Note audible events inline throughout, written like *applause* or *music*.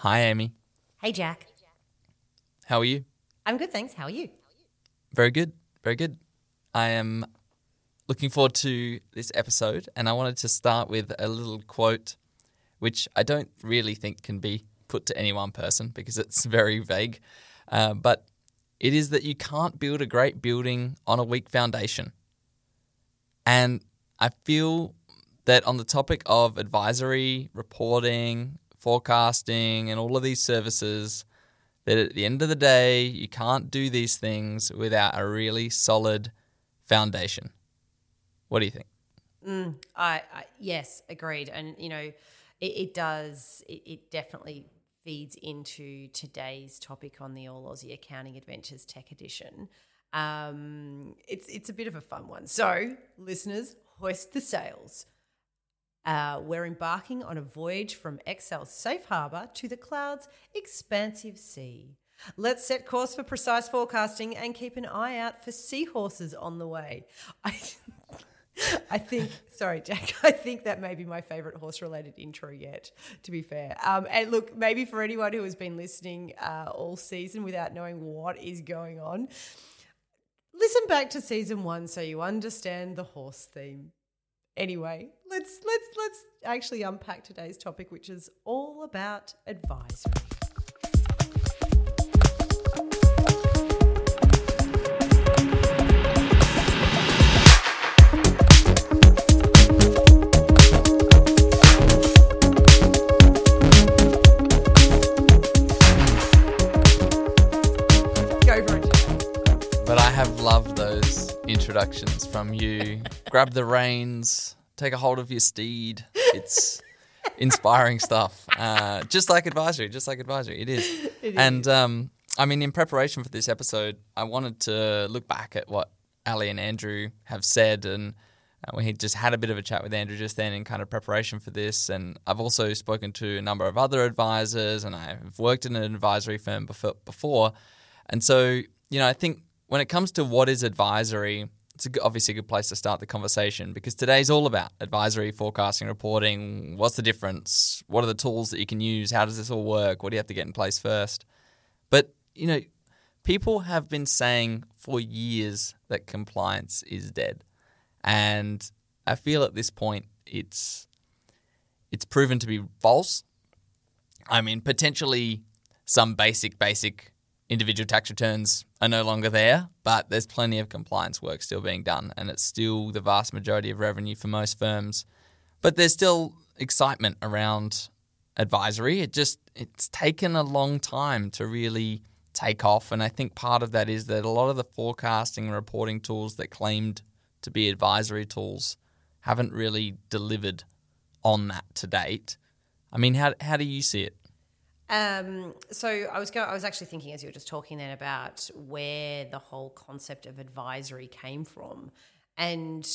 Hi, Amy. Hey, Jack. How are you? I'm good, thanks. How are you? Very good. Very good. I am looking forward to this episode, and I wanted to start with a little quote, which I don't really think can be put to any one person because it's *laughs* very vague. Uh, but it is that you can't build a great building on a weak foundation. And I feel that on the topic of advisory, reporting, forecasting, and all of these services, that at the end of the day, you can't do these things without a really solid foundation. What do you think? Mm, I, I yes, agreed. And you know, it, it does. It, it, definitely feeds into today's topic on the All Aussie Accounting Adventures Tech Edition. Um, it's it's a bit of a fun one. So, listeners, hoist the sails. Uh, we're embarking on a voyage from Excel's safe harbour to the cloud's expansive sea. Let's set course for precise forecasting and keep an eye out for seahorses on the way. I, *laughs* I think, sorry, Jack, *laughs* I think that may be my favourite horse related intro yet, to be fair. Um, and look, maybe for anyone who has been listening uh, all season without knowing what is going on, listen back to season one so you understand the horse theme anyway, let's let's let's actually unpack today's topic, which is all about advisory. Introductions from you. Grab the reins, take a hold of your steed. It's *laughs* inspiring stuff. Uh, just like advisory, just like advisory. It is. It and. Um, I mean, in preparation for this episode, I wanted to look back at what Ali and Andrew have said, and uh, we just had a bit of a chat with Andrew just then in kind of preparation for this. And I've also spoken to a number of other advisors, and I've worked in an advisory firm before. And so, you know, I think when it comes to what is advisory, it's obviously a good place to start the conversation because today's all about advisory, forecasting, reporting. What's the difference? What are the tools that you can use? How does this all work? What do you have to get in place first? But, you know, people have been saying for years that compliance is dead. And I feel at this point it's it's proven to be false. I mean, potentially some basic, basic individual tax returns are no longer there, but there's plenty of compliance work still being done, and it's still the vast majority of revenue for most firms. But there's still excitement around advisory. It just it's taken a long time to really take off, and I think part of that is that a lot of the forecasting and reporting tools that claimed to be advisory tools haven't really delivered on that to date. I mean, how how do you see it? Um, so I was going, I was actually thinking as you were just talking then about where the whole concept of advisory came from, and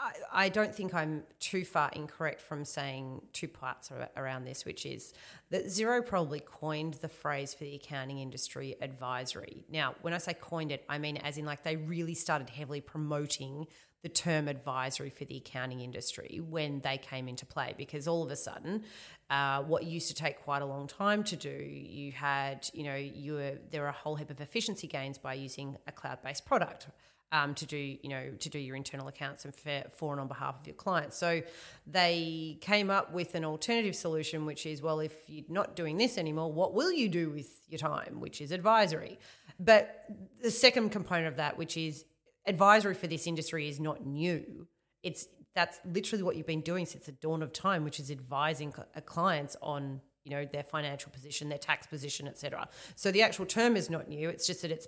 I, I don't think I'm too far incorrect from saying two parts around this, which is that Xero probably coined the phrase for the accounting industry advisory. Now, when I say coined it, I mean as in like they really started heavily promoting the term advisory for the accounting industry when they came into play because all of a sudden uh, what used to take quite a long time to do you had you know you were there were a whole heap of efficiency gains by using a cloud-based product um, to do you know to do your internal accounts and for, for and on behalf of your clients. So they came up with an alternative solution which is well if you're not doing this anymore what will you do with your time? Which is advisory. But the second component of that which is advisory for this industry is not new. It's that's literally what you've been doing since the dawn of time, which is advising uh, clients on you know their financial position, their tax position, etc. So the actual term is not new. It's just that it's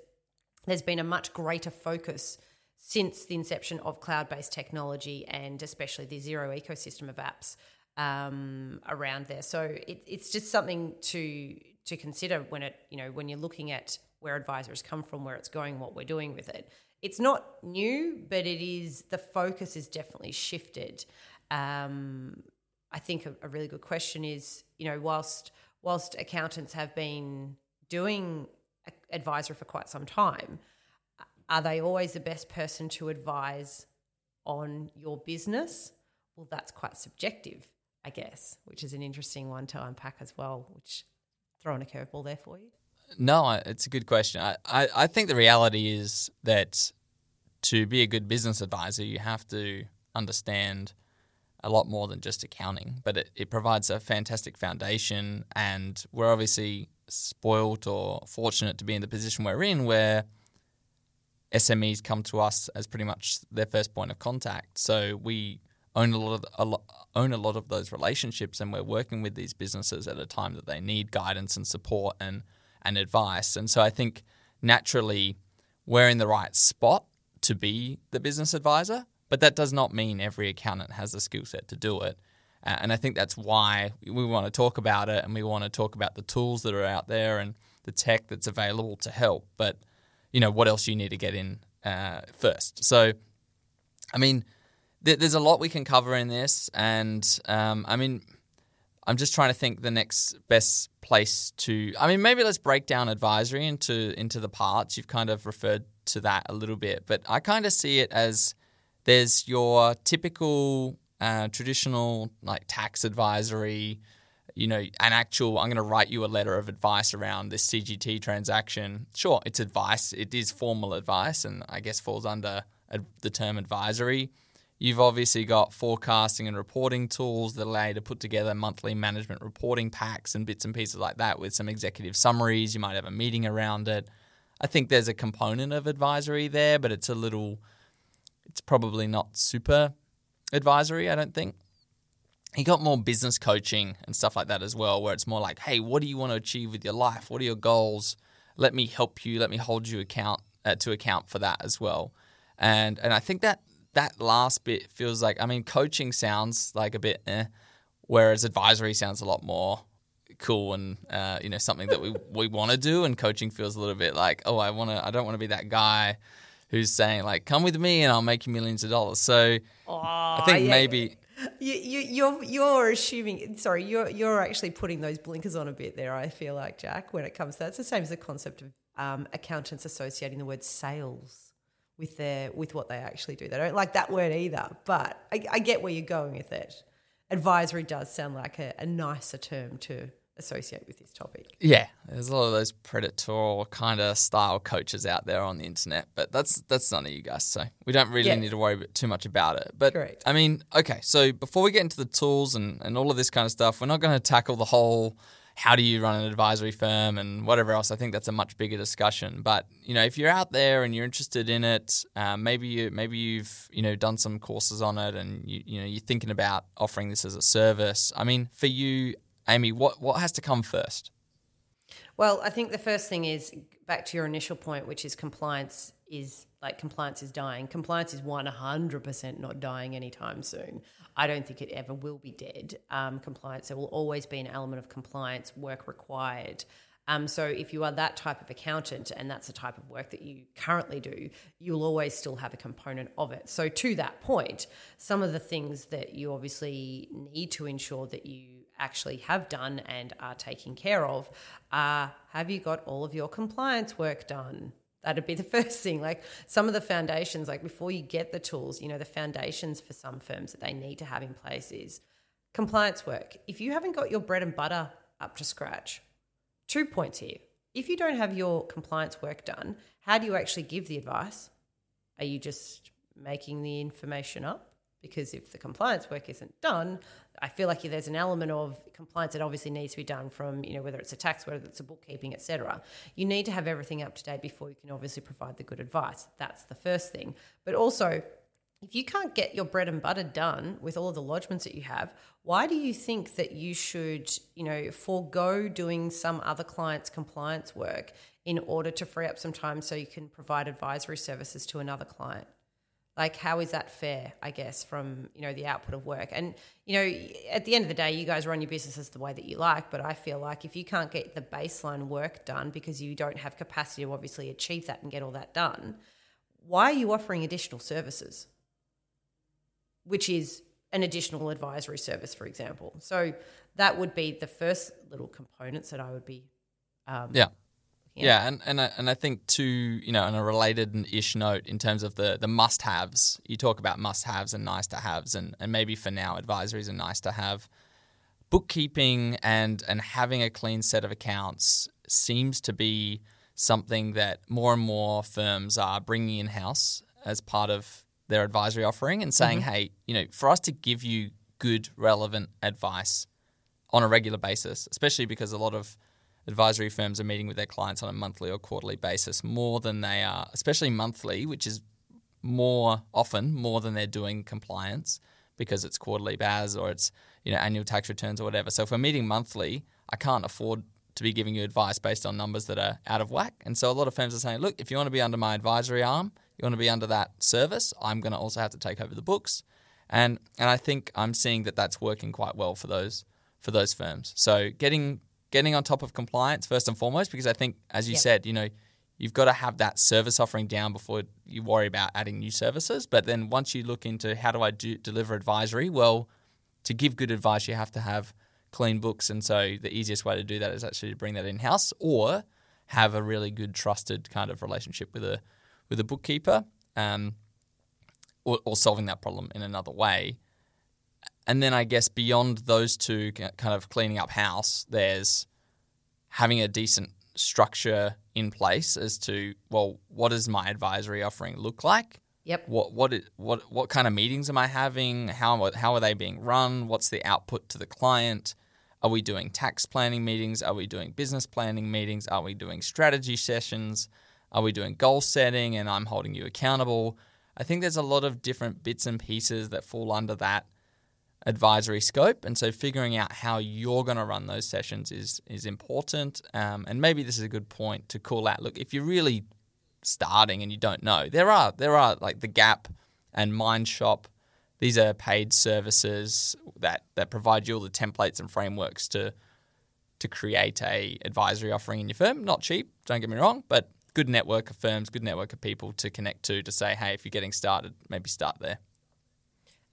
there's been a much greater focus since the inception of cloud-based technology and especially the Xero ecosystem of apps um, around there. So it, it's just something to to consider when it you know when you're looking at where advisors come from, where it's going, what we're doing with it it's not new, but it is the focus is definitely shifted. Um, I think a, a, really good question is, you know, whilst whilst accountants have been doing advisory for quite some time, are they always the best person to advise on your business? Well, that's quite subjective, I guess, which is an interesting one to unpack as well, which throwing a curveball there for you. No, it's a good question. I, I, I think the reality is that to be a good business advisor, you have to understand a lot more than just accounting, but it, it provides a fantastic foundation. And we're obviously spoilt or fortunate to be in the position we're in where SMEs come to us as pretty much their first point of contact. So we own a lot of a own a lot of those relationships, and we're working with these businesses at a time that they need guidance and support and and advice. And so I think naturally we're in the right spot to be the business advisor, but that does not mean every accountant has the skill set to do it. And I think that's why we want to talk about it and we want to talk about the tools that are out there and the tech that's available to help. But, you know, what else you need to get in uh, first. So, I mean, th- there's a lot we can cover in this. And, um, I mean, I'm just trying to think the next best place to. I mean, maybe let's break down advisory into into the parts. You've kind of referred to that a little bit, but I kind of see it as there's your typical uh, traditional like tax advisory. You know, an actual. I'm going to write you a letter of advice around this CGT transaction. Sure, it's advice. It is formal advice, and I guess falls under the term advisory. You've obviously got forecasting and reporting tools that allow you to put together monthly management reporting packs and bits and pieces like that with some executive summaries. You might have a meeting around it. I think there's a component of advisory there, but it's a little, it's probably not super advisory, I don't think. He got more business coaching and stuff like that as well, where it's more like, hey, what do you want to achieve with your life? What are your goals? Let me help you. Let me hold you account uh, to account for that as well. And and I think that that last bit feels like I mean coaching sounds like a bit eh, whereas advisory sounds a lot more cool and uh, you know something that we *laughs* we want to do and coaching feels a little bit like oh I want to I don't want to be that guy who's saying like come with me and I'll make you millions of dollars so I think yeah. maybe You, you, you're you're assuming. Sorry, you're you're actually putting those blinkers on a bit there. I feel like Jack, when it comes to that, it's the same as the concept of um, accountants associating the word sales with their with what they actually do. They don't like that word either. But I, I get where you're going with it. Advisory does sound like a, a nicer term to associate with this topic. Yeah, there's a lot of those predator kind of style coaches out there on the internet, but that's that's none of you guys, so we don't really Yes. need to worry too much about it. But Correct. I mean, okay, so before we get into the tools and, and all of this kind of stuff, we're not going to tackle the whole how do you run an advisory firm and whatever else. I think that's a much bigger discussion. But you know, if you're out there and you're interested in it, um, maybe you maybe you've you know done some courses on it, and you you know you're thinking about offering this as a service. I mean, for you, Amy, what what has to come first? Well, I think the first thing is back to your initial point, which is compliance is like compliance is dying. Compliance is 100% not dying anytime soon. I don't think it ever will be dead. Um, compliance, there will always be an element of compliance work required. Um, so if you are that type of accountant and that's the type of work that you currently do, you'll always still have a component of it. So to that point, some of the things that you obviously need to ensure that you actually have done and are taking care of are have you got all of your compliance work done? That'd be the *laughs* first thing. Like some of the foundations, like before you get the tools, you know, the foundations for some firms that they need to have in place is compliance work. If you haven't got your bread and butter up to scratch, two points here. If you don't have your compliance work done, how do you actually give the advice? Are you just making the information up? Because if the compliance work isn't done, I feel like there's an element of compliance that obviously needs to be done from, you know, whether it's a tax, whether it's a bookkeeping, etc. You need to have everything up to date before you can obviously provide the good advice. That's the first thing. But also, if you can't get your bread and butter done with all of the lodgements that you have, why do you think that you should, you know, forego doing some other client's compliance work in order to free up some time so you can provide advisory services to another client? Like, how is that fair, I guess, from, you know, the output of work? And, you know, at the end of the day, you guys run your businesses the way that you like, but I feel like if you can't get the baseline work done because you don't have capacity to obviously achieve that and get all that done, why are you offering additional services? which is an additional advisory service, for example. So that would be the first little components that I would be. Um, Yeah. Yeah. Yeah, and and I, and I think too, you know, on a related ish note in terms of the the must haves, you talk about must haves and nice to haves, and and maybe for now advisories are nice to have, bookkeeping and and having a clean set of accounts seems to be something that more and more firms are bringing in house as part of their advisory offering and saying, mm-hmm. hey, you know, for us to give you good, relevant advice on a regular basis, especially because a lot of advisory firms are meeting with their clients on a monthly or quarterly basis more than they are, especially monthly, which is more often more than they're doing compliance because it's quarterly BAS or it's you know annual tax returns or whatever. So if we're meeting monthly, I can't afford to be giving you advice based on numbers that are out of whack. And so a lot of firms are saying, look, if you want to be under my advisory arm, you want to be under that service, I'm going to also have to take over the books. And and I think I'm seeing that that's working quite well for those for those firms. So getting getting on top of compliance first and foremost because I think as you Yep. said, you know, you've got to have that service offering down before you worry about adding new services. But then once you look into how do I do, deliver advisory, well, to give good advice, you have to have clean books. And so the easiest way to do that is actually to bring that in house or have a really good, trusted kind of relationship with a with a bookkeeper, um, or, or solving that problem in another way. And then I guess beyond those two, kind of cleaning up house, there's having a decent structure in place as to well, what does my advisory offering look like? Yep. What what it, what what kind of meetings am I having? How how are they being run? What's the output to the client? Are we doing tax planning meetings? Are we doing business planning meetings? Are we doing strategy sessions? Are we doing goal setting and I'm holding you accountable? I think there's a lot of different bits and pieces that fall under that advisory scope, and so figuring out how you're going to run those sessions is is important. Um, and maybe this is a good point to call out. Look, if you're really starting and you don't know, there are there are like the Gap and Mindshop. These are paid services that that provide you all the templates and frameworks to to create a advisory offering in your firm. Not cheap, don't get me wrong, but good network of firms, good network of people to connect to to say, hey, if you're getting started, maybe start there.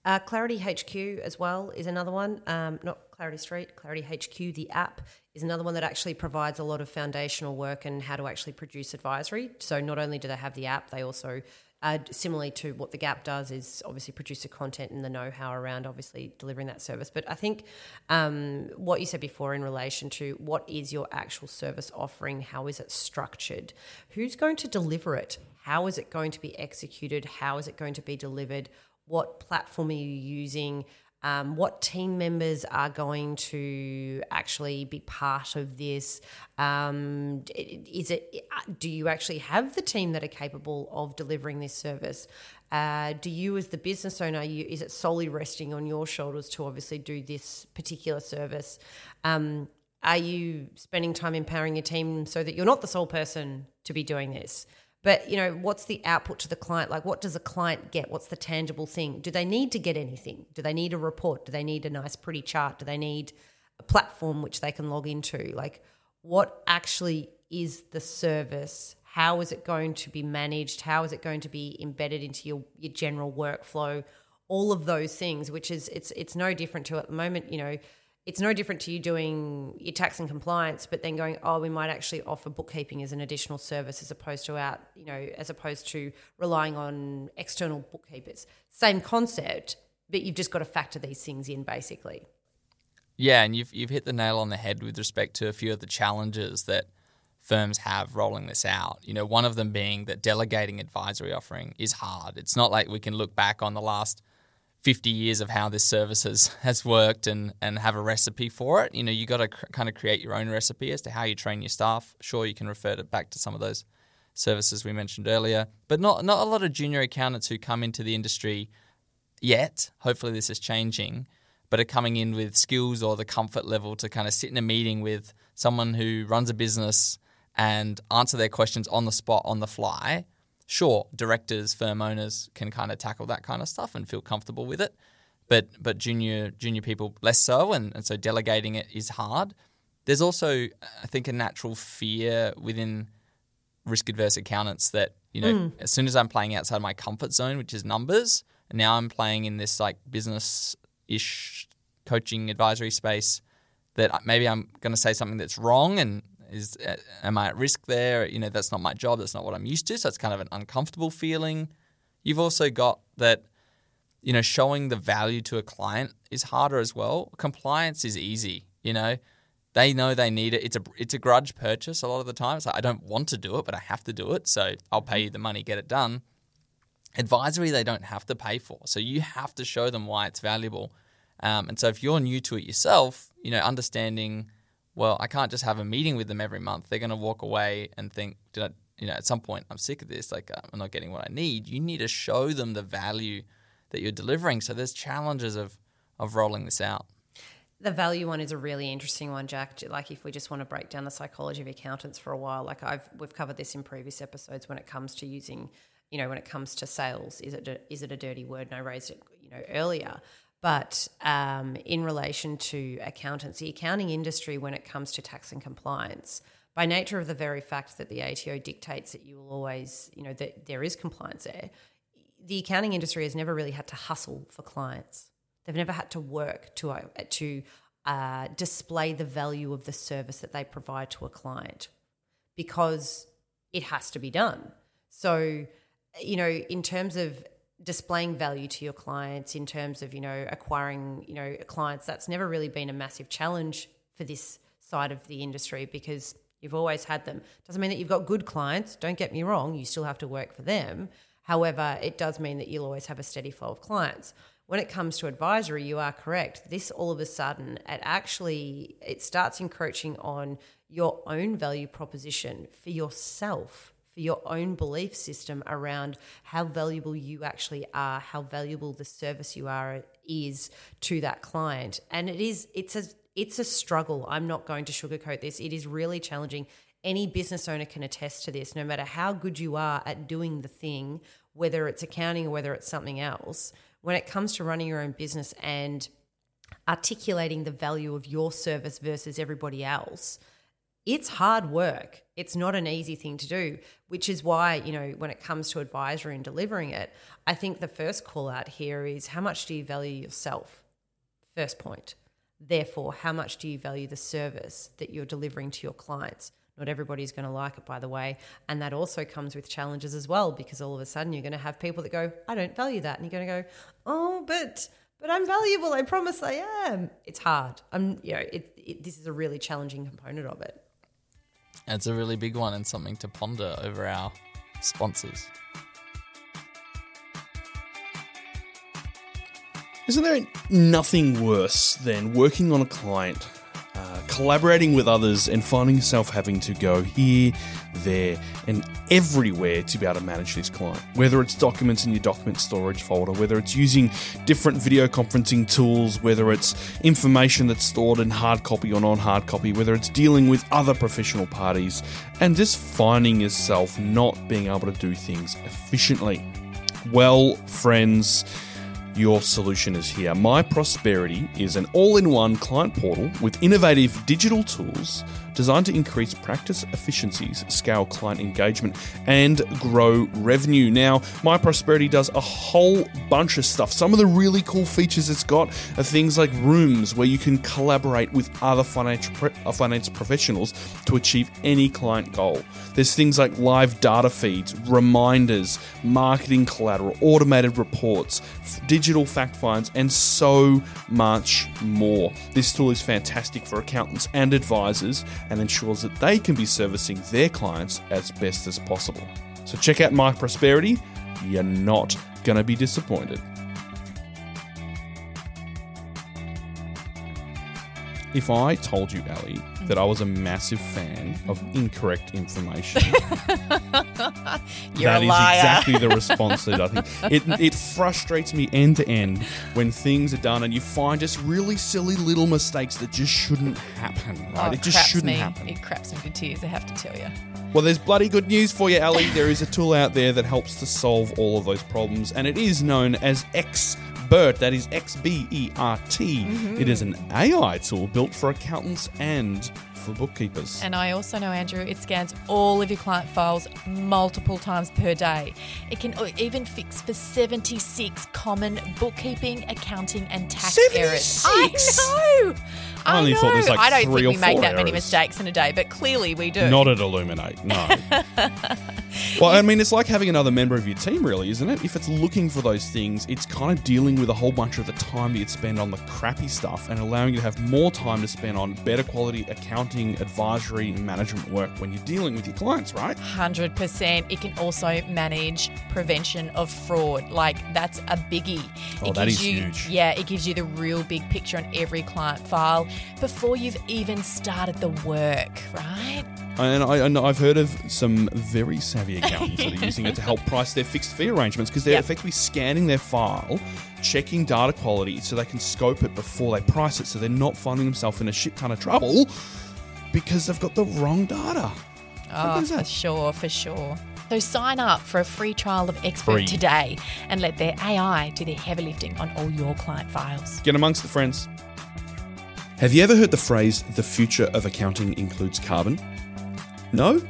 Uh, Clarity HQ as well is another one. Um, not Clarity Street, Clarity HQ, the app is another one that actually provides a lot of foundational work and how to actually produce advisory. So not only do they have the app, they also, uh, similarly to what the Gap does, is obviously produce the content and the know-how around obviously delivering that service. But I think um, what you said before in relation to what is your actual service offering, how is it structured, who's going to deliver it, how is it going to be executed, how is it going to be delivered what platform are you using? Um, what team members are going to actually be part of this? Um, is it do you actually have the team that are capable of delivering this service? Uh, do you as the business owner you, is it solely resting on your shoulders to obviously do this particular service? Um, are you spending time empowering your team so that you're not the sole person to be doing this but you know what's the output to the client? Like what does a client get? What's the tangible thing? Do they need to get anything? Do they need a report? Do they need a nice pretty chart? Do they need a platform which they can log into? Like what actually is the service? How is it going to be managed? How is it going to be embedded into your, your general workflow? All of those things which is it's it's no different to at the moment you know it's no different to you doing your tax and compliance, but then going, oh, we might actually offer bookkeeping as an additional service as opposed to out, you know, as opposed to relying on external bookkeepers. Same concept, but you've just got to factor these things in basically. Yeah, and you've you've hit the nail on the head with respect to a few of the challenges that firms have rolling this out. You know, one of them being that delegating advisory offering is hard. It's not like we can look back on the last 50 years of how this service has, has worked and, and have a recipe for it. You know, you got to cr- kind of create your own recipe as to how you train your staff. Sure, you can refer to back to some of those services we mentioned earlier, but not not a lot of junior accountants who come into the industry yet. Hopefully, this is changing, but are coming in with skills or the comfort level to kind of sit in a meeting with someone who runs a business and answer their questions on the spot, on the fly sure, directors, firm owners can kind of tackle that kind of stuff and feel comfortable with it. But but junior junior people less so, and, and so delegating it is hard. There's also, I think, a natural fear within risk adverse accountants that you know mm. as soon as I'm playing outside my comfort zone, which is numbers, and now I'm playing in this like business ish coaching advisory space, that uh, maybe I'm going to say something that's wrong and is am I at risk there? You know, that's not my job. That's not what I'm used to. So it's kind of an uncomfortable feeling. You've also got that you know, showing the value to a client is harder as well. Compliance is easy, you know. They know they need it. It's a it's a grudge purchase a lot of the time. It's like I don't want to do it, but I have to do it. So I'll pay you the money, get it done. Advisory they don't have to pay for, so you have to show them why it's valuable. Um, and so if you're new to it yourself, you know, understanding, well, I can't just have a meeting with them every month. They're going to walk away and think, did I, you know, at some point I'm sick of this. Like uh, I'm not getting what I need. You need to show them the value that you're delivering. So there's challenges of of rolling this out. The value one is a really interesting one, Jack. Like if we just want to break down the psychology of accountants for a while, like I've we've covered this in previous episodes when it comes to using, you know, when it comes to sales, is it is it a dirty word? And I raised it, you know, earlier. But um, in relation to accountants, the accounting industry, when it comes to tax and compliance, by nature of the very fact that the ATO dictates that you will always, you know, that there is compliance there, the accounting industry has never really had to hustle for clients. They've never had to work to uh, to uh, display the value of the service that they provide to a client because it has to be done. So, you know, in terms of displaying value to your clients, in terms of you know acquiring you know clients, that's never really been a massive challenge for this side of the industry because you've always had them. Doesn't mean that you've got good clients. Don't get me wrong; you still have to work for them. However, it does mean that you'll always have a steady flow of clients. When it comes to advisory, you are correct. This all of a sudden, it actually it starts encroaching on your own value proposition for yourself, for your own belief system around how valuable you actually are, how valuable the service you are is to that client. And it is it's a it's a struggle. I'm not going to sugarcoat this. It is really challenging. Any business owner can attest to this. No matter how good you are at doing the thing, whether it's accounting or whether it's something else, when it comes to running your own business and articulating the value of your service versus everybody else, it's hard work. It's not an easy thing to do, which is why, you know, when it comes to advisory and delivering it, I think the first call out here is how much do you value yourself? First point. Therefore, how much do you value the service that you're delivering to your clients? Not everybody's going to like it, by the way. And that also comes with challenges as well, because all of a sudden you're going to have people that go, I don't value that. And you're going to go, oh, but. But I'm valuable. I promise I am. It's hard. I'm, you know, it, it, this is a really challenging component of it. It's a really big one and something to ponder over our sponsors. Isn't there nothing worse than working on a client collaborating with others and finding yourself having to go here, there, and everywhere to be able to manage this client. Whether it's documents in your document storage folder, whether it's using different video conferencing tools, whether it's information that's stored in hard copy or non hard copy, whether it's dealing with other professional parties, and just finding yourself not being able to do things efficiently. Well, friends, your solution is here. My Prosperity is an all in one client portal with innovative digital tools designed to increase practice efficiencies, scale client engagement, and grow revenue. Now, My Prosperity does a whole bunch of stuff. Some of the really cool features it's got are things like rooms where you can collaborate with other financial uh, finance professionals to achieve any client goal. There's things like live data feeds, reminders, marketing collateral, automated reports, digital fact finds, and so much more. This tool is fantastic for accountants and advisors and ensures that they can be servicing their clients as best as possible. So check out My Prosperity. You're not going to be disappointed. If I told you, Ali, that I was a massive fan of incorrect information, *laughs* You're a liar. that is exactly the *laughs* response that I think. It, it frustrates me end to end when things are done and you find just really silly little mistakes that just shouldn't happen. Right? Oh, it just shouldn't me. happen. It craps me for tears, I have to tell you. Well, there's bloody good news for you, Ali. There is a tool out there that helps to solve all of those problems, and it is known as Xbert. That is X B E R T. Mm-hmm. It is an AI tool built for accountants and for bookkeepers. And I also know, Andrew, it scans all of your client files multiple times per day. It can even fix for 76 common bookkeeping, accounting, and tax errors. 76? I know. I only know. thought there's like I don't think we make that many mistakes in a day, but clearly we do. Not at Illuminate, no. *laughs* well, I mean, it's like having another member of your team, really, isn't it? If it's looking for those things, it's kind of dealing with a whole bunch of the time that you'd spend on the crappy stuff and allowing you to have more time to spend on better quality accounting, advisory, and management work when you're dealing with your clients, right? 100%. It can also manage prevention of fraud. Like, that's a biggie. Oh, it that gives is you, huge. Yeah, it gives you the real big picture on every client file before you've even started the work, right? And I, I've heard of some very savvy *laughs* accountants that are using it to help price their fixed fee arrangements because they're Yep. effectively scanning their file, checking data quality so they can scope it before they price it so they're not finding themselves in a shit ton of trouble because they've got the wrong data. Oh, good is for sure, for sure. So sign up for a free trial of Xbert Free. today and let their AI do the heavy lifting on all your client files. Get amongst the friends. Have you ever heard the phrase, the future of accounting includes carbon? No?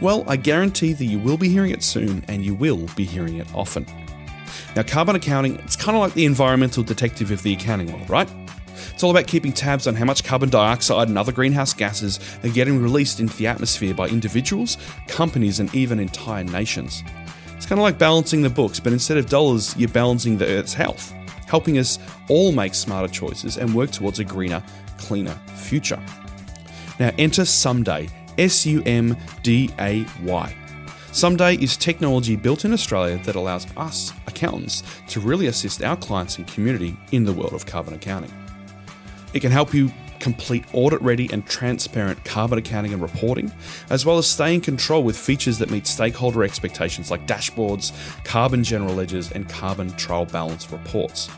Well, I guarantee that you will be hearing it soon and you will be hearing it often. Now, carbon accounting, it's kind of like the environmental detective of the accounting world, right? It's all about keeping tabs on how much carbon dioxide and other greenhouse gases are getting released into the atmosphere by individuals, companies, and even entire nations. It's kind of like balancing the books, but instead of dollars, you're balancing the Earth's health, helping us all make smarter choices and work towards a greener, cleaner future. Now enter Sumday, S U M D A Y. Sumday is technology built in Australia that allows us, accountants, to really assist our clients and community in the world of carbon accounting. It can help you complete audit ready and transparent carbon accounting and reporting, as well as stay in control with features that meet stakeholder expectations like dashboards, carbon general ledgers, and carbon trial balance reports.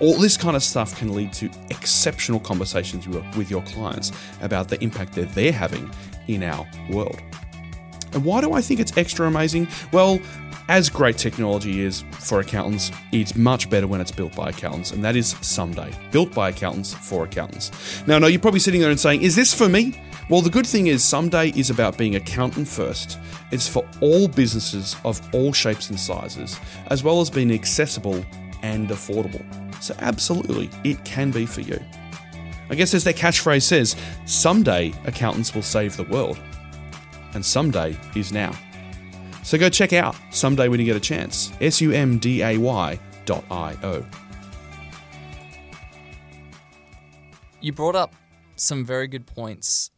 All this kind of stuff can lead to exceptional conversations with your clients about the impact that they're having in our world. And why do I think it's extra amazing? Well, as great technology is for accountants, it's much better when it's built by accountants, and that is Sumday. Built by accountants for accountants. Now, no, you're probably sitting there and saying, is this for me? Well, the good thing is Sumday is about being accountant first. It's for all businesses of all shapes and sizes, as well as being accessible and affordable. So, absolutely, it can be for you. I guess as their catchphrase says, someday accountants will save the world and someday is now. So go check out Sumday When You Get a Chance, S U M D A Y dot I O. You brought up some very good points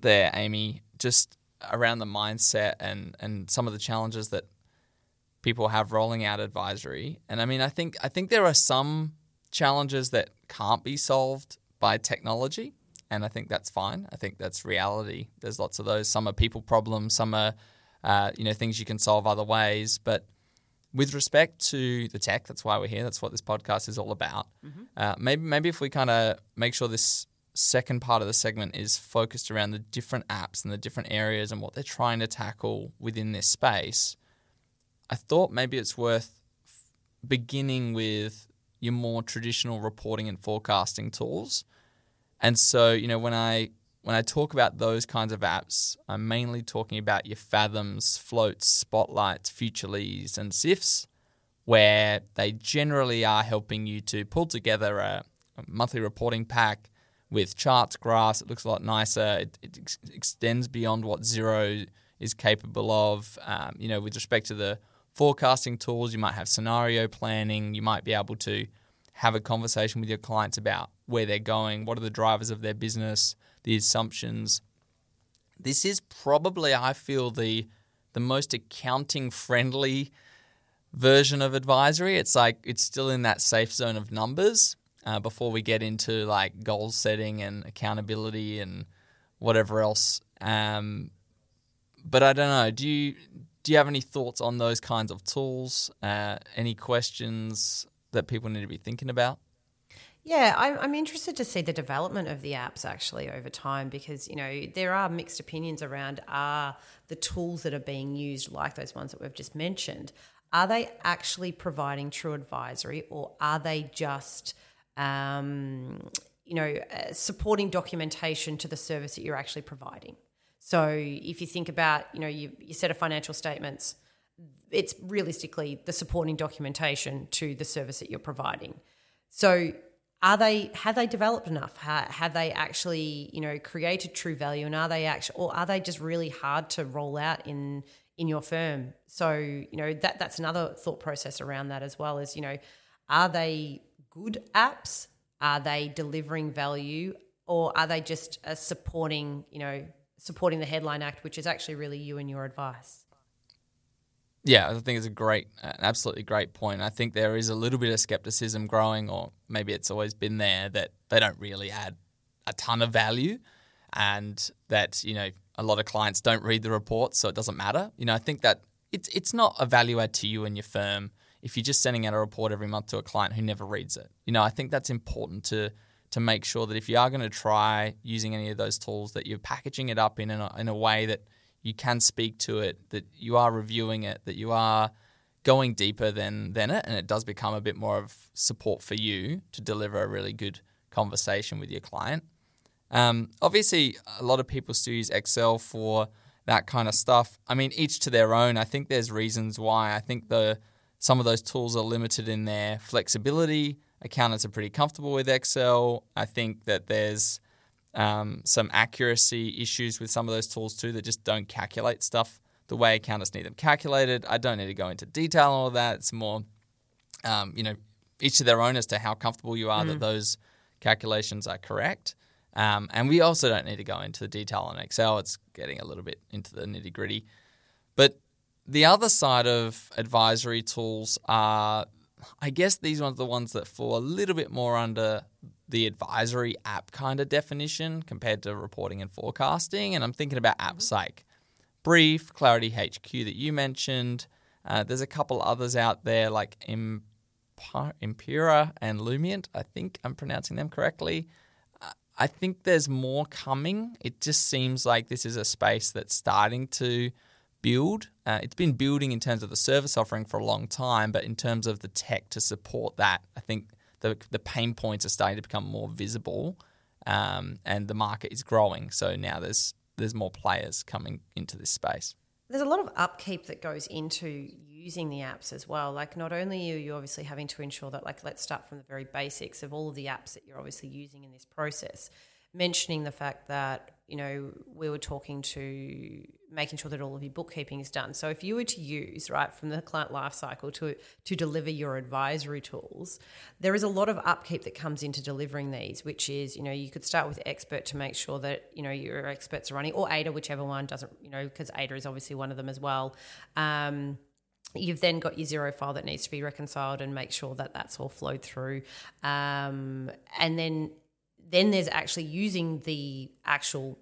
there, Amy, just around the mindset and, and some of the challenges that people have rolling out advisory. And I mean, I think I think there are some challenges that can't be solved by technology, and I think that's fine. I think that's reality. There's lots of those. Some are people problems. Some are uh, you know things you can solve other ways, but with respect to the tech, that's why we're here. That's what this podcast is all about. Uh, maybe maybe if we kind of make sure this second part of the segment is focused around the different apps and the different areas and what they're trying to tackle within this space. I thought maybe it's worth beginning with your more traditional reporting and forecasting tools. And so, you know, when I when I talk about those kinds of apps, I'm mainly talking about your Fathoms, Floats, Spotlights, Futrlis, and Syfts, where they generally are helping you to pull together a, a monthly reporting pack with charts, graphs. It looks a lot nicer. It, it ex- extends beyond what Xero is capable of. Um, you know, with respect to the forecasting tools, you might have scenario planning. You might be able to have a conversation with your clients about where they're going, what are the drivers of their business, the assumptions. This is probably, I feel, the the most accounting friendly version of advisory. It's like it's still in that safe zone of numbers uh, before we get into like goal setting and accountability and whatever else. Um, but I don't know. Do you do you have any thoughts on those kinds of tools? Uh, any questions that people need to be thinking about? Yeah, I'm, interested to see the development of the apps actually over time because, you know, there are mixed opinions around are the tools that are being used, like those ones that we've just mentioned, are they actually providing true advisory or are they just um, you know, uh, supporting documentation to the service that you're actually providing. So if you think about, you know, you, you set of financial statements, it's realistically the supporting documentation to the service that you're providing. So are they have they developed enough? Have, have they actually, you know, created true value, and are they actually, or are they just really hard to roll out in in your firm? So you know that that's another thought process around that as well. Is you know, are they good apps? Are they delivering value, or are they just supporting, you know, supporting the headline act, which is actually really you and your advice? Yeah, I think it's a great, an absolutely great point. I think there is a little bit of skepticism growing, or maybe it's always been there that they don't really add a ton of value, and that you know a lot of clients don't read the reports, so it doesn't matter. You know, I think that it's it's not a value add to you and your firm if you're just sending out a report every month to a client who never reads it. You know, I think that's important to to make sure that if you are going to try using any of those tools, that you're packaging it up in a, in a way that you can speak to it, that you are reviewing it, that you are going deeper than than it, and it does become a bit more of support for you to deliver a really good conversation with your client. Um, obviously, a lot of people still use Excel for that kind of stuff. I mean, each to their own. I think there's reasons why. I think the some of those tools are limited in their flexibility. Accountants are pretty comfortable with Excel. I think that there's um, some accuracy issues with some of those tools too that just don't calculate stuff the way accountants need them calculated. I don't need to go into detail on all of that. It's more, um, you know, each to their own as to how comfortable you are mm. that those calculations are correct. Um, and we also don't need to go into the detail on Excel. It's getting a little bit into the nitty gritty. But the other side of advisory tools are, I guess, these ones are the ones that fall a little bit more under the advisory app kind of definition compared to reporting and forecasting. And I'm thinking about apps mm-hmm. like Brief, Clarity HQ that you mentioned. Uh, there's a couple others out there like Impera and Lumiant. I think I'm pronouncing them correctly. Uh, I think there's more coming. It just seems like this is a space that's starting to build. Uh, it's been building in terms of the service offering for a long time, but in terms of the tech to support that, I think the the pain points are starting to become more visible, um, and the market is growing. So now there's there's more players coming into this space. There's a lot of upkeep that goes into using the apps as well. Like not only are you obviously having to ensure that like let's start from the very basics of all of the apps that you're obviously using in this process, mentioning the fact that you know we were talking to making sure that all of your bookkeeping is done. So if you were to use right from the client lifecycle to to deliver your advisory tools, there is a lot of upkeep that comes into delivering these, which is you know you could start with Xbert to make sure that you know your Xberts are running or Ada, whichever one doesn't you know because Ada is obviously one of them as well. Um, You've then got your Xero file that needs to be reconciled and make sure that that's all flowed through. Um, and then then there's actually using the actual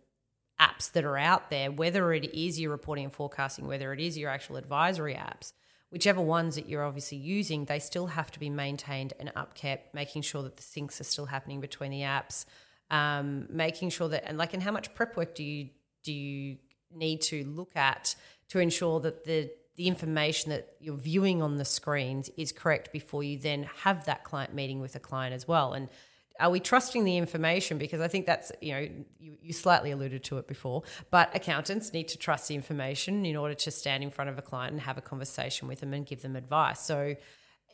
apps that are out there, whether it is your reporting and forecasting, whether it is your actual advisory apps, whichever ones that you're obviously using, they still have to be maintained and upkept, making sure that the syncs are still happening between the apps, um, making sure that and like and how much prep work do you do you need to look at to ensure that the the information that you're viewing on the screens is correct before you then have that client meeting with a client as well? And are we trusting the information? Because I think that's, you know, you, you slightly alluded to it before, but accountants need to trust the information in order to stand in front of a client and have a conversation with them and give them advice. So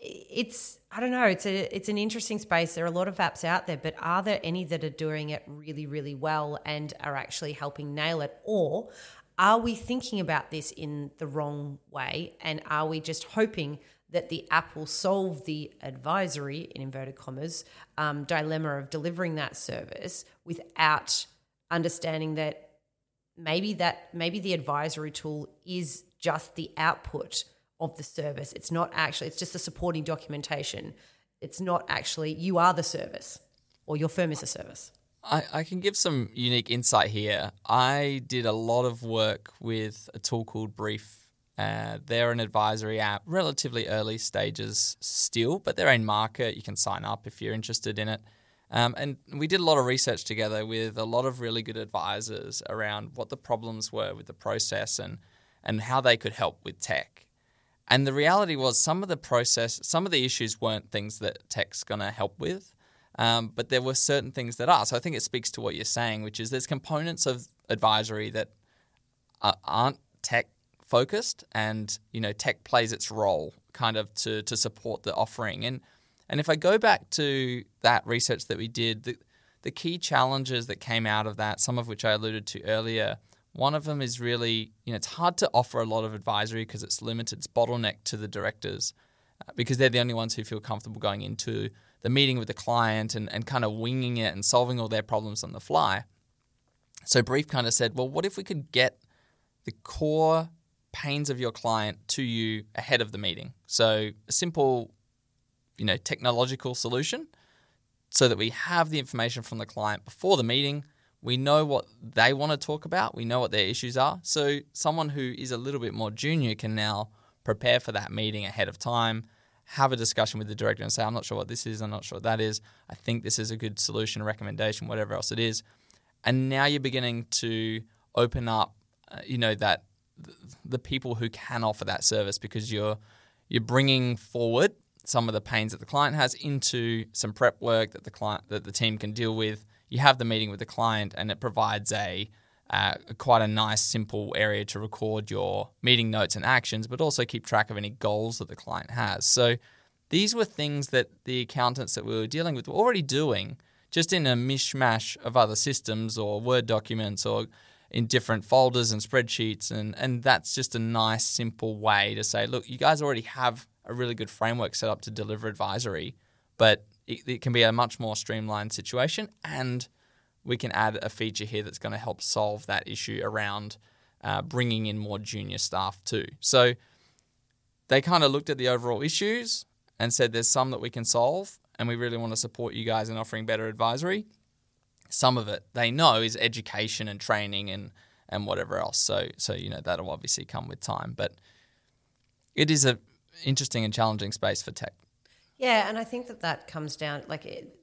it's I don't know, it's a it's an interesting space. There are a lot of apps out there, but are there any that are doing it really, really well and are actually helping nail it? Or are we thinking about this in the wrong way? And are we just hoping that the app will solve the advisory, in inverted commas, um, dilemma of delivering that service without understanding that maybe that maybe the advisory tool is just the output of the service. It's not actually, it's just the supporting documentation. It's not actually, you are the service or your firm is a service. I, I can give some unique insight here. I did a lot of work with a tool called Brief uh, they're an advisory app, relatively early stages still, but they're in market. You can sign up if you're interested in it. Um, and we did a lot of research together with a lot of really good advisors around what the problems were with the process and, and how they could help with tech. And the reality was, some of the process, some of the issues weren't things that tech's going to help with. Um, but there were certain things that are. So I think it speaks to what you're saying, which is there's components of advisory that are, aren't tech focused, and you know tech plays its role kind of to to support the offering. And and if I go back to that research that we did, the the key challenges that came out of that, some of which I alluded to earlier, one of them is really, you know, it's hard to offer a lot of advisory because it's limited, it's bottleneck to the directors uh, because they're the only ones who feel comfortable going into the meeting with the client and, and kind of winging it and solving all their problems on the fly. So Brief kind of said, well, what if we could get the core pains of your client to you ahead of the meeting? So a simple, you know, technological solution so that we have the information from the client before the meeting. We know what they want to talk about. We know what their issues are. So someone who is a little bit more junior can now prepare for that meeting ahead of time, have a discussion with the director and say, I'm not sure what this is, I'm not sure what that is. I think this is a good solution, recommendation, whatever else it is. And now you're beginning to open up, uh, you know, that the people who can offer that service because you're you're bringing forward some of the pains that the client has into some prep work that the client that the team can deal with. You have the meeting with the client, and it provides a uh, quite a nice, simple area to record your meeting notes and actions, but also keep track of any goals that the client has. So these were things that the accountants that we were dealing with were already doing, just in a mishmash of other systems or Word documents or in different folders and spreadsheets. And, and that's just a nice, simple way to say, look, you guys already have a really good framework set up to deliver advisory, but it, it can be a much more streamlined situation. And we can add a feature here that's going to help solve that issue around uh, bringing in more junior staff too. So they kind of looked at the overall issues and said there's some that we can solve, and we really want to support you guys in offering better advisory. Some of it they know is education and training and and whatever else. So so you know that'll obviously come with time, but it is a interesting and challenging space for tech. Yeah, and I think that that comes down like it,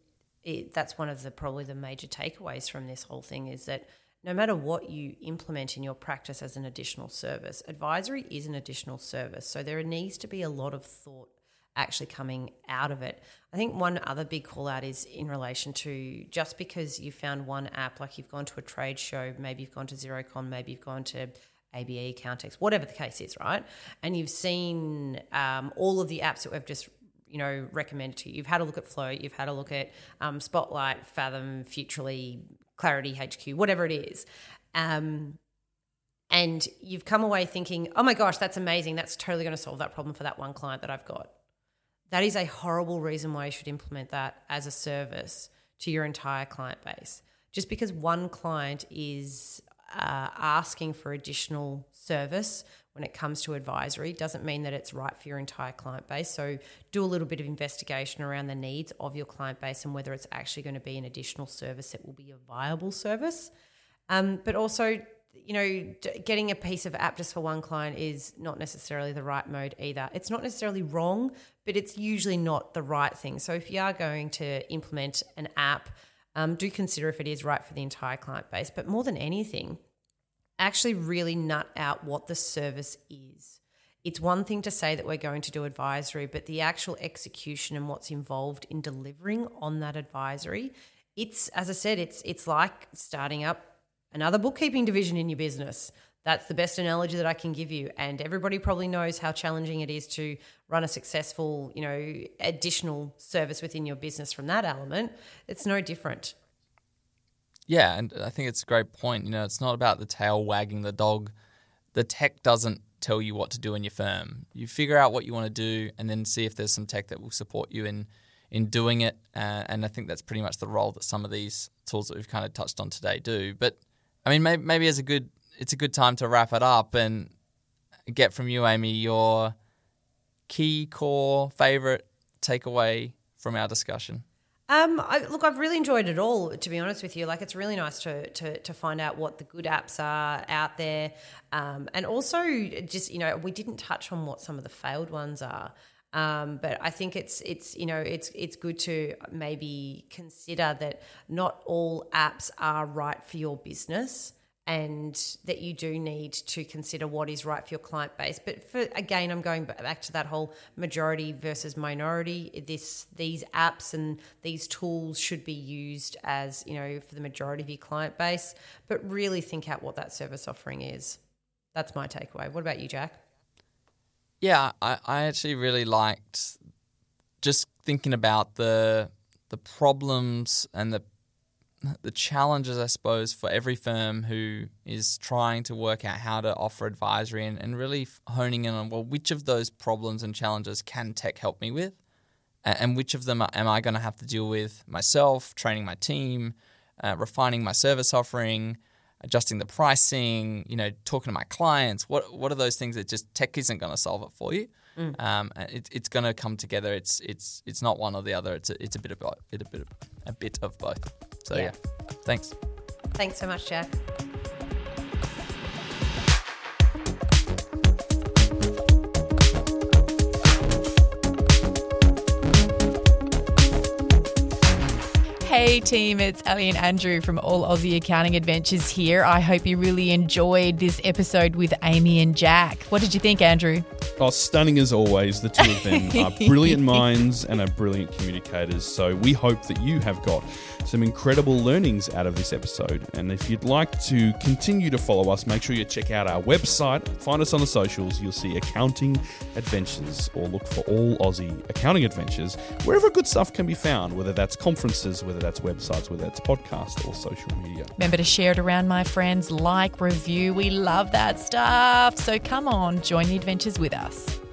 it, that's one of the probably the major takeaways from this whole thing is that no matter what you implement in your practice as an additional service, advisory is an additional service. So there needs to be a lot of thought actually coming out of it. I think one other big call out is in relation to just because you found one app, like you've gone to a trade show, maybe you've gone to Xerocon, maybe you've gone to ABE, Countex, whatever the case is, right? And you've seen um, all of the apps that we've just you know recommended to you. You've had a look at Flow, you've had a look at um, Spotlight, Fathom, Futrli, Clarity HQ, whatever it is. Um, and you've come away thinking, oh my gosh, that's amazing. That's totally going to solve that problem for that one client that I've got. That is a horrible reason why you should implement that as a service to your entire client base. Just because one client is uh, asking for additional service when it comes to advisory doesn't mean that it's right for your entire client base. So do a little bit of investigation around the needs of your client base and whether it's actually going to be an additional service that will be a viable service. Um, but also, you know, getting a piece of app just for one client is not necessarily the right mode either. It's not necessarily wrong, but it's usually not the right thing. So if you are going to implement an app, um, do consider if it is right for the entire client base. But more than anything, actually really nut out what the service is. It's one thing to say that we're going to do advisory, but the actual execution and what's involved in delivering on that advisory, it's as I said, it's it's like starting up another bookkeeping division in your business. That's the best analogy that I can give you. And everybody probably knows how challenging it is to run a successful, you know, additional service within your business from that element. It's no different. Yeah, and I think it's a great point. You know, it's not about the tail wagging the dog. The tech doesn't tell you what to do in your firm. You figure out what you want to do, and then see if there's some tech that will support you in in doing it. Uh, and I think that's pretty much the role that some of these tools that we've kind of touched on today do. But I mean, maybe, maybe as a good, it's a good time to wrap it up and get from you, Amy, your key core favorite takeaway from our discussion. Um, I, look, I've really enjoyed it all. To be honest with you, like it's really nice to to, to find out what the good apps are out there, um, and also just you know we didn't touch on what some of the failed ones are. Um, but I think it's it's you know it's it's good to maybe consider that not all apps are right for your business, and that you do need to consider what is right for your client base. But for again, I'm going back to that whole majority versus minority. This these apps and these tools should be used as you know for the majority of your client base, but really think out what that service offering is. That's my takeaway. What about you, Jack? Yeah, I, I actually really liked just thinking about the the problems and the the challenges, I suppose, for every firm who is trying to work out how to offer advisory and, and really honing in on, well, which of those problems and challenges can tech help me with? And, which of them am I going to have to deal with myself, training my team, uh, refining my service offering, adjusting the pricing, you know, talking to my clients? What, what are those things that just tech isn't going to solve it for you? Mm. Um, it, it's going to come together. It's it's it's not one or the other. It's a, it's a bit of both. Bit a bit of, a bit of both. So yeah. yeah, thanks. Thanks so much, Jack. Hey team, it's Ali and Andrew from All Aussie Accounting Adventures here. I hope you really enjoyed this episode with Amy and Jack. What did you think, Andrew? Oh, stunning as always. The two of them *laughs* are brilliant minds and are brilliant communicators. So we hope that you have got some incredible learnings out of this episode. And if you'd like to continue to follow us, make sure you check out our website, find us on the socials. You'll see Accounting Adventures or look for All Aussie Accounting Adventures wherever good stuff can be found, whether that's conferences, whether that's websites, whether that's podcasts or social media. Remember to share it around, my friends, like, review. We love that stuff. So come on, join the adventures with us.